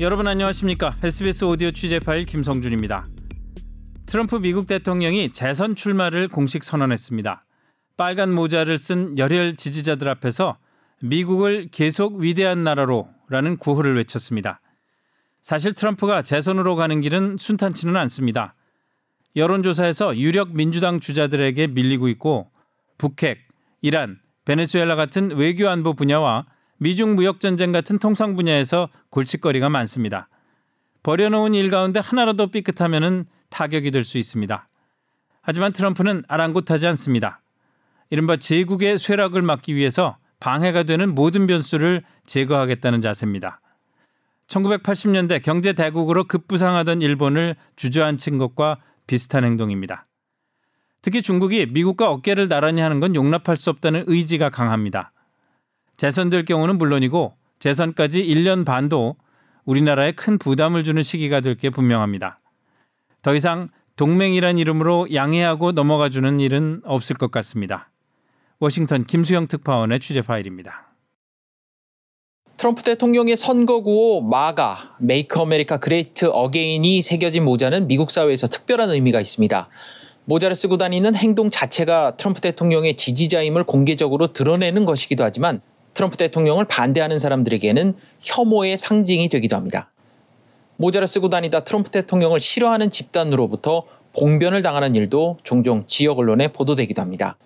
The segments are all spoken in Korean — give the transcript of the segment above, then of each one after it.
여러분 안녕하십니까? SBS 오디오 취재 파일 김성준입니다. 트럼프 미국 대통령이 재선 출마를 공식 선언했습니다. 빨간 모자를 쓴 열혈 지지자들 앞에서 미국을 계속 위대한 나라로라는 구호를 외쳤습니다. 사실 트럼프가 재선으로 가는 길은 순탄치는 않습니다. 여론조사에서 유력 민주당 주자들에게 밀리고 있고 북핵, 이란, 베네수엘라 같은 외교 안보 분야와 미중 무역 전쟁 같은 통상 분야에서 골칫거리가 많습니다. 버려놓은 일 가운데 하나라도 삐끗하면 타격이 될 수 있습니다. 하지만 트럼프는 아랑곳하지 않습니다. 이른바 제국의 쇠락을 막기 위해서 방해가 되는 모든 변수를 제거하겠다는 자세입니다. 1980년대 경제 대국으로 급부상하던 일본을 주저앉힌 것과 비슷한 행동입니다. 특히 중국이 미국과 어깨를 나란히 하는 건 용납할 수 없다는 의지가 강합니다. 재선될 경우는 물론이고 재선까지 1년 반도 우리나라에 큰 부담을 주는 시기가 될 게 분명합니다. 더 이상 동맹이란 이름으로 양해하고 넘어가 주는 일은 없을 것 같습니다. 워싱턴 김수영 특파원의 취재 파일입니다. 트럼프 대통령의 선거 구호 MAGA Make America Great Again이 새겨진 모자는 미국 사회에서 특별한 의미가 있습니다. 모자를 쓰고 다니는 행동 자체가 트럼프 대통령의 지지자임을 공개적으로 드러내는 것이기도 하지만 트럼프 대통령을 반대하는 사람들에게는 혐오의 상징이 되기도 합니다. 모자를 쓰고 다니다 트럼프 대통령을 싫어하는 집단으로부터 봉변을 당하는 일도 종종 지역 언론에 보도되기도 합니다.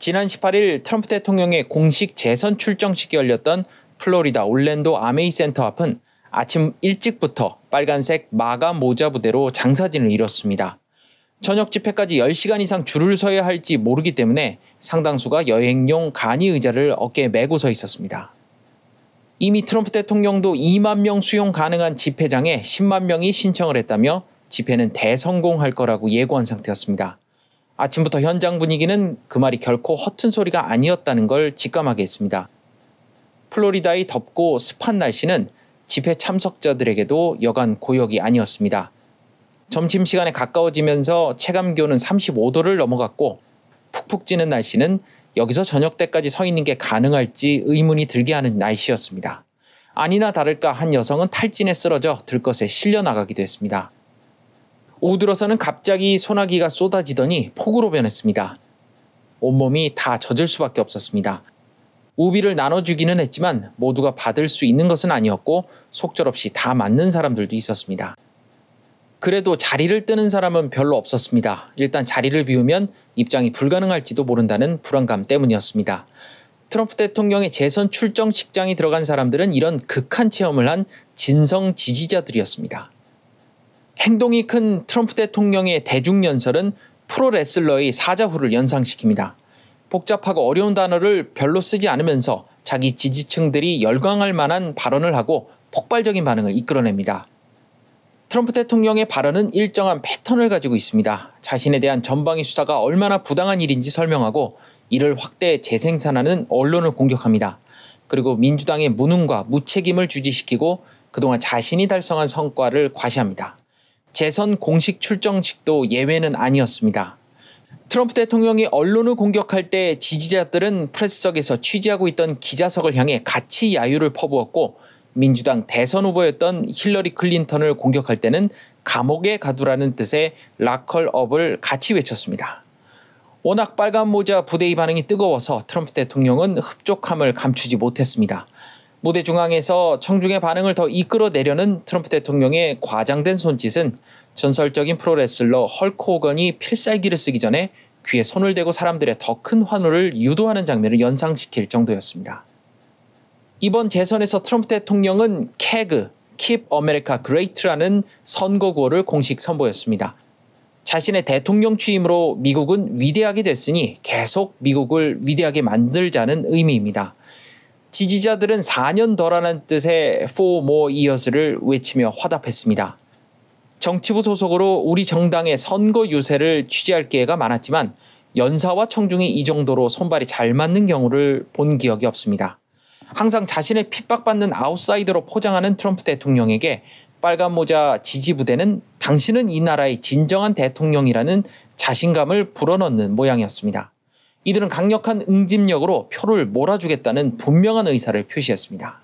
지난 18일 트럼프 대통령의 공식 재선 출정식이 열렸던 플로리다 올랜도 아메이 센터 앞은 아침 일찍부터 빨간색 마가 모자 부대로 장사진을 이뤘습니다. 저녁 집회까지 10시간 이상 줄을 서야 할지 모르기 때문에 상당수가 여행용 간이 의자를 어깨에 메고 서 있었습니다. 이미 트럼프 대통령도 2만 명 수용 가능한 집회장에 10만 명이 신청을 했다며 집회는 대성공할 거라고 예고한 상태였습니다. 아침부터 현장 분위기는 그 말이 결코 허튼 소리가 아니었다는 걸 직감하게 했습니다. 플로리다의 덥고 습한 날씨는 집회 참석자들에게도 여간 고역이 아니었습니다. 점심시간에 가까워지면서 체감 기온은 35도를 넘어갔고 푹푹 찌는 날씨는 여기서 저녁 때까지 서 있는 게 가능할지 의문이 들게 하는 날씨였습니다. 아니나 다를까 한 여성은 탈진에 쓰러져 들것에 실려 나가기도 했습니다. 오후 들어서는 갑자기 소나기가 쏟아지더니 폭우로 변했습니다. 온몸이 다 젖을 수밖에 없었습니다. 우비를 나눠주기는 했지만 모두가 받을 수 있는 것은 아니었고 속절없이 다 맞는 사람들도 있었습니다. 그래도 자리를 뜨는 사람은 별로 없었습니다. 일단 자리를 비우면 입장이 불가능할지도 모른다는 불안감 때문이었습니다. 트럼프 대통령의 재선 출정식장이 들어간 사람들은 이런 극한 체험을 한 진성 지지자들이었습니다. 행동이 큰 트럼프 대통령의 대중연설은 프로레슬러의 사자후를 연상시킵니다. 복잡하고 어려운 단어를 별로 쓰지 않으면서 자기 지지층들이 열광할 만한 발언을 하고 폭발적인 반응을 이끌어냅니다. 트럼프 대통령의 발언은 일정한 패턴을 가지고 있습니다. 자신에 대한 전방위 수사가 얼마나 부당한 일인지 설명하고 이를 확대 재생산하는 언론을 공격합니다. 그리고 민주당의 무능과 무책임을 주지시키고 그동안 자신이 달성한 성과를 과시합니다. 재선 공식 출정식도 예외는 아니었습니다. 트럼프 대통령이 언론을 공격할 때 지지자들은 프레스석에서 취재하고 있던 기자석을 향해 같이 야유를 퍼부었고 민주당 대선 후보였던 힐러리 클린턴을 공격할 때는 감옥에 가두라는 뜻의 Lock her up을 같이 외쳤습니다. 워낙 빨간 모자 부대의 반응이 뜨거워서 트럼프 대통령은 흡족함을 감추지 못했습니다. 무대 중앙에서 청중의 반응을 더 이끌어내려는 트럼프 대통령의 과장된 손짓은 전설적인 프로레슬러 헐크 호건이 필살기를 쓰기 전에 귀에 손을 대고 사람들의 더 큰 환호를 유도하는 장면을 연상시킬 정도였습니다. 이번 재선에서 트럼프 대통령은 캐그, Keep America Great라는 선거 구호를 공식 선보였습니다. 자신의 대통령 취임으로 미국은 위대하게 됐으니 계속 미국을 위대하게 만들자는 의미입니다. 지지자들은 4년 더라는 뜻의 Four More Years를 외치며 화답했습니다. 정치부 소속으로 우리 정당의 선거 유세를 취재할 기회가 많았지만 연사와 청중이 이 정도로 손발이 잘 맞는 경우를 본 기억이 없습니다. 항상 자신의 핍박받는 아웃사이더로 포장하는 트럼프 대통령에게 빨간 모자 지지 부대는 당신은 이 나라의 진정한 대통령이라는 자신감을 불어넣는 모양이었습니다. 이들은 강력한 응집력으로 표를 몰아주겠다는 분명한 의사를 표시했습니다.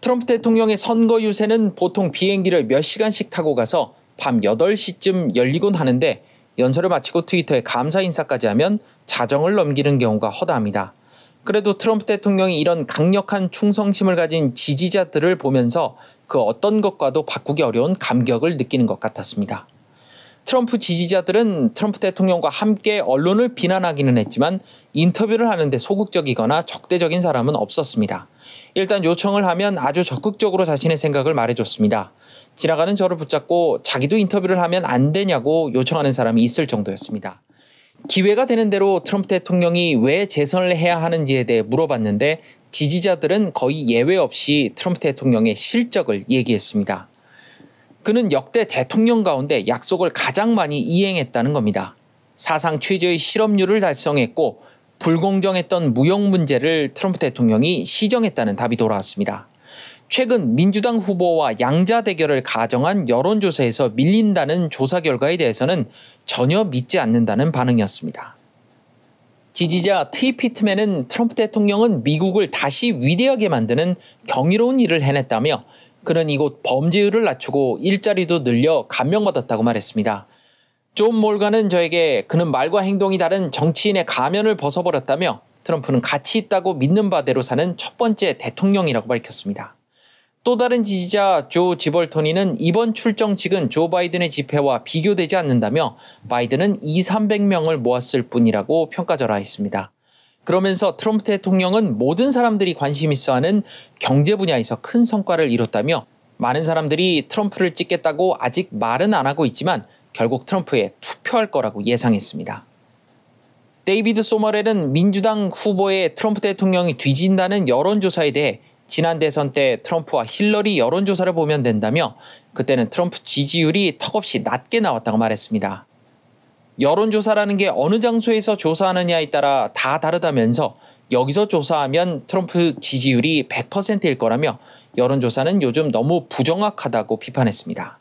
트럼프 대통령의 선거 유세는 보통 비행기를 몇 시간씩 타고 가서 밤 8시쯤 열리곤 하는데 연설을 마치고 트위터에 감사 인사까지 하면 자정을 넘기는 경우가 허다합니다. 그래도 트럼프 대통령이 이런 강력한 충성심을 가진 지지자들을 보면서 그 어떤 것과도 바꾸기 어려운 감격을 느끼는 것 같았습니다. 트럼프 지지자들은 트럼프 대통령과 함께 언론을 비난하기는 했지만 인터뷰를 하는데 소극적이거나 적대적인 사람은 없었습니다. 일단 요청을 하면 아주 적극적으로 자신의 생각을 말해줬습니다. 지나가는 저를 붙잡고 자기도 인터뷰를 하면 안 되냐고 요청하는 사람이 있을 정도였습니다. 기회가 되는 대로 트럼프 대통령이 왜 재선을 해야 하는지에 대해 물어봤는데 지지자들은 거의 예외 없이 트럼프 대통령의 실적을 얘기했습니다. 그는 역대 대통령 가운데 약속을 가장 많이 이행했다는 겁니다. 사상 최저의 실업률을 달성했고 불공정했던 무역 문제를 트럼프 대통령이 시정했다는 답이 돌아왔습니다. 최근 민주당 후보와 양자 대결을 가정한 여론조사에서 밀린다는 조사 결과에 대해서는 전혀 믿지 않는다는 반응이었습니다. 지지자 티 피트맨은 트럼프 대통령은 미국을 다시 위대하게 만드는 경이로운 일을 해냈다며 그는 이곳 범죄율을 낮추고 일자리도 늘려 감명받았다고 말했습니다. 존 몰가는 저에게 그는 말과 행동이 다른 정치인의 가면을 벗어버렸다며 트럼프는 가치 있다고 믿는 바대로 사는 첫 번째 대통령이라고 밝혔습니다. 또 다른 지지자 조 지벌토니는 이번 출정식은 조 바이든의 집회와 비교되지 않는다며 바이든은 2, 300명을 모았을 뿐이라고 평가절하했습니다. 그러면서 트럼프 대통령은 모든 사람들이 관심 있어 하는 경제 분야에서 큰 성과를 이뤘다며 많은 사람들이 트럼프를 찍겠다고 아직 말은 안 하고 있지만 결국 트럼프에 투표할 거라고 예상했습니다. 데이비드 소머렐은 민주당 후보에 트럼프 대통령이 뒤진다는 여론조사에 대해 지난 대선 때 트럼프와 힐러리 여론조사를 보면 된다며 그때는 트럼프 지지율이 턱없이 낮게 나왔다고 말했습니다. 여론조사라는 게 어느 장소에서 조사하느냐에 따라 다 다르다면서 여기서 조사하면 트럼프 지지율이 100%일 거라며 여론조사는 요즘 너무 부정확하다고 비판했습니다.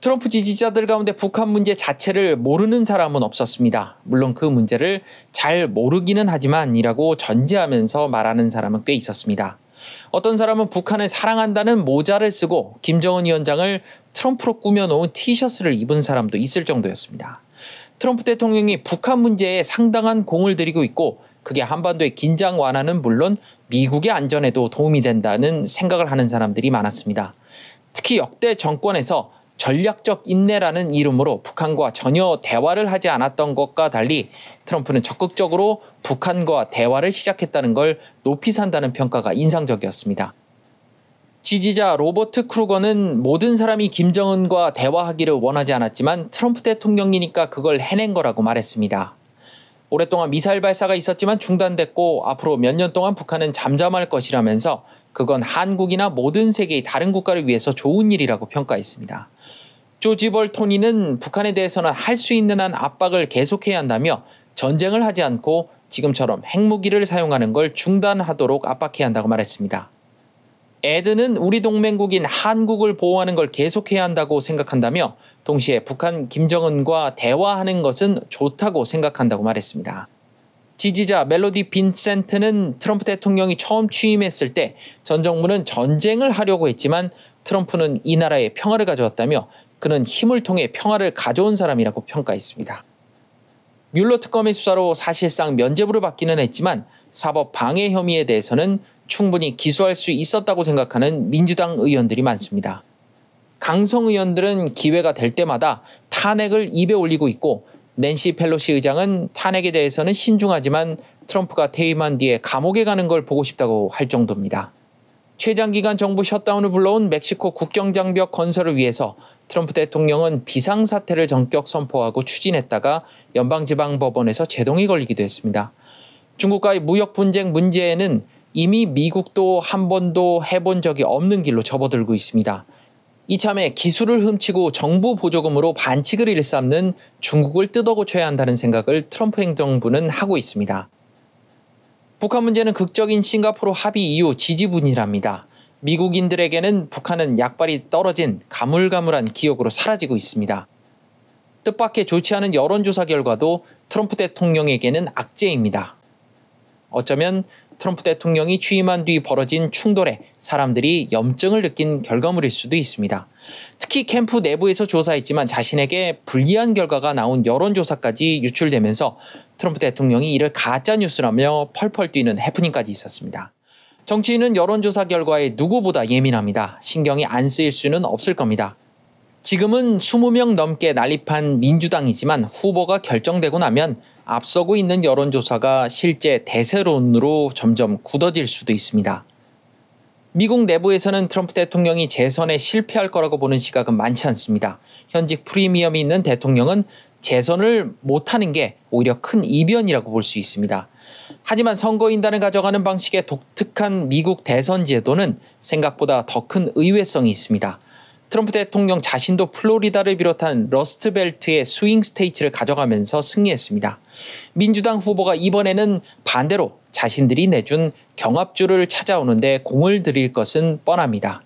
트럼프 지지자들 가운데 북한 문제 자체를 모르는 사람은 없었습니다. 물론 그 문제를 잘 모르기는 하지만이라고 전제하면서 말하는 사람은 꽤 있었습니다. 어떤 사람은 북한을 사랑한다는 모자를 쓰고 김정은 위원장을 트럼프로 꾸며놓은 티셔츠를 입은 사람도 있을 정도였습니다. 트럼프 대통령이 북한 문제에 상당한 공을 들이고 있고 그게 한반도의 긴장 완화는 물론 미국의 안전에도 도움이 된다는 생각을 하는 사람들이 많았습니다. 특히 역대 정권에서 전략적 인내라는 이름으로 북한과 전혀 대화를 하지 않았던 것과 달리 트럼프는 적극적으로 북한과 대화를 시작했다는 걸 높이 산다는 평가가 인상적이었습니다. 지지자 로버트 크루거는 모든 사람이 김정은과 대화하기를 원하지 않았지만 트럼프 대통령이니까 그걸 해낸 거라고 말했습니다. 오랫동안 미사일 발사가 있었지만 중단됐고 앞으로 몇 년 동안 북한은 잠잠할 것이라면서 그건 한국이나 모든 세계의 다른 국가를 위해서 좋은 일이라고 평가했습니다. 조지 벌 토니는 북한에 대해서는 할 수 있는 한 압박을 계속해야 한다며 전쟁을 하지 않고 지금처럼 핵무기를 사용하는 걸 중단하도록 압박해야 한다고 말했습니다. 에드는 우리 동맹국인 한국을 보호하는 걸 계속해야 한다고 생각한다며 동시에 북한 김정은과 대화하는 것은 좋다고 생각한다고 말했습니다. 지지자 멜로디 빈센트는 트럼프 대통령이 처음 취임했을 때 전 정부는 전쟁을 하려고 했지만 트럼프는 이 나라에 평화를 가져왔다며 그는 힘을 통해 평화를 가져온 사람이라고 평가했습니다. 뮬러 특검의 수사로 사실상 면죄부를 받기는 했지만 사법 방해 혐의에 대해서는 충분히 기소할 수 있었다고 생각하는 민주당 의원들이 많습니다. 강성 의원들은 기회가 될 때마다 탄핵을 입에 올리고 있고 낸시 펠로시 의장은 탄핵에 대해서는 신중하지만 트럼프가 퇴임한 뒤에 감옥에 가는 걸 보고 싶다고 할 정도입니다. 최장기간 정부 셧다운을 불러온 멕시코 국경장벽 건설을 위해서 트럼프 대통령은 비상사태를 전격 선포하고 추진했다가 연방지방법원에서 제동이 걸리기도 했습니다. 중국과의 무역 분쟁 문제에는 이미 미국도 한 번도 해본 적이 없는 길로 접어들고 있습니다. 이참에 기술을 훔치고 정부 보조금으로 반칙을 일삼는 중국을 뜯어고쳐야 한다는 생각을 트럼프 행정부는 하고 있습니다. 북한 문제는 극적인 싱가포르 합의 이후 지지분이랍니다. 미국인들에게는 북한은 약발이 떨어진 가물가물한 기억으로 사라지고 있습니다. 뜻밖의 좋지 않은 여론조사 결과도 트럼프 대통령에게는 악재입니다. 어쩌면 트럼프 대통령이 취임한 뒤 벌어진 충돌에 사람들이 염증을 느낀 결과물일 수도 있습니다. 특히 캠프 내부에서 조사했지만 자신에게 불리한 결과가 나온 여론조사까지 유출되면서 트럼프 대통령이 이를 가짜뉴스라며 펄펄 뛰는 해프닝까지 있었습니다. 정치인은 여론조사 결과에 누구보다 예민합니다. 신경이 안 쓰일 수는 없을 겁니다. 지금은 20명 넘게 난립한 민주당이지만 후보가 결정되고 나면 앞서고 있는 여론조사가 실제 대세론으로 점점 굳어질 수도 있습니다. 미국 내부에서는 트럼프 대통령이 재선에 실패할 거라고 보는 시각은 많지 않습니다. 현직 프리미엄이 있는 대통령은 재선을 못하는 게 오히려 큰 이변이라고 볼 수 있습니다. 하지만 선거인단을 가져가는 방식의 독특한 미국 대선 제도는 생각보다 더 큰 의외성이 있습니다. 트럼프 대통령 자신도 플로리다를 비롯한 러스트벨트의 swing state를 가져가면서 승리했습니다. 민주당 후보가 이번에는 반대로 자신들이 내준 경합주를 찾아오는데 공을 들일 것은 뻔합니다.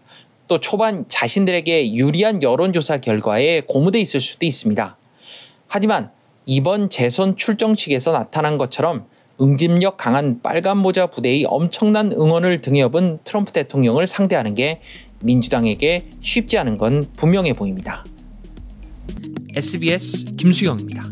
또 초반 자신들에게 유리한 여론조사 결과에 고무돼 있을 수도 있습니다. 하지만 이번 재선 출정식에서 나타난 것처럼 응집력 강한 빨간 모자 부대의 엄청난 응원을 등에 업은 트럼프 대통령을 상대하는 게 민주당에게 쉽지 않은 건 분명해 보입니다. SBS 김수영입니다.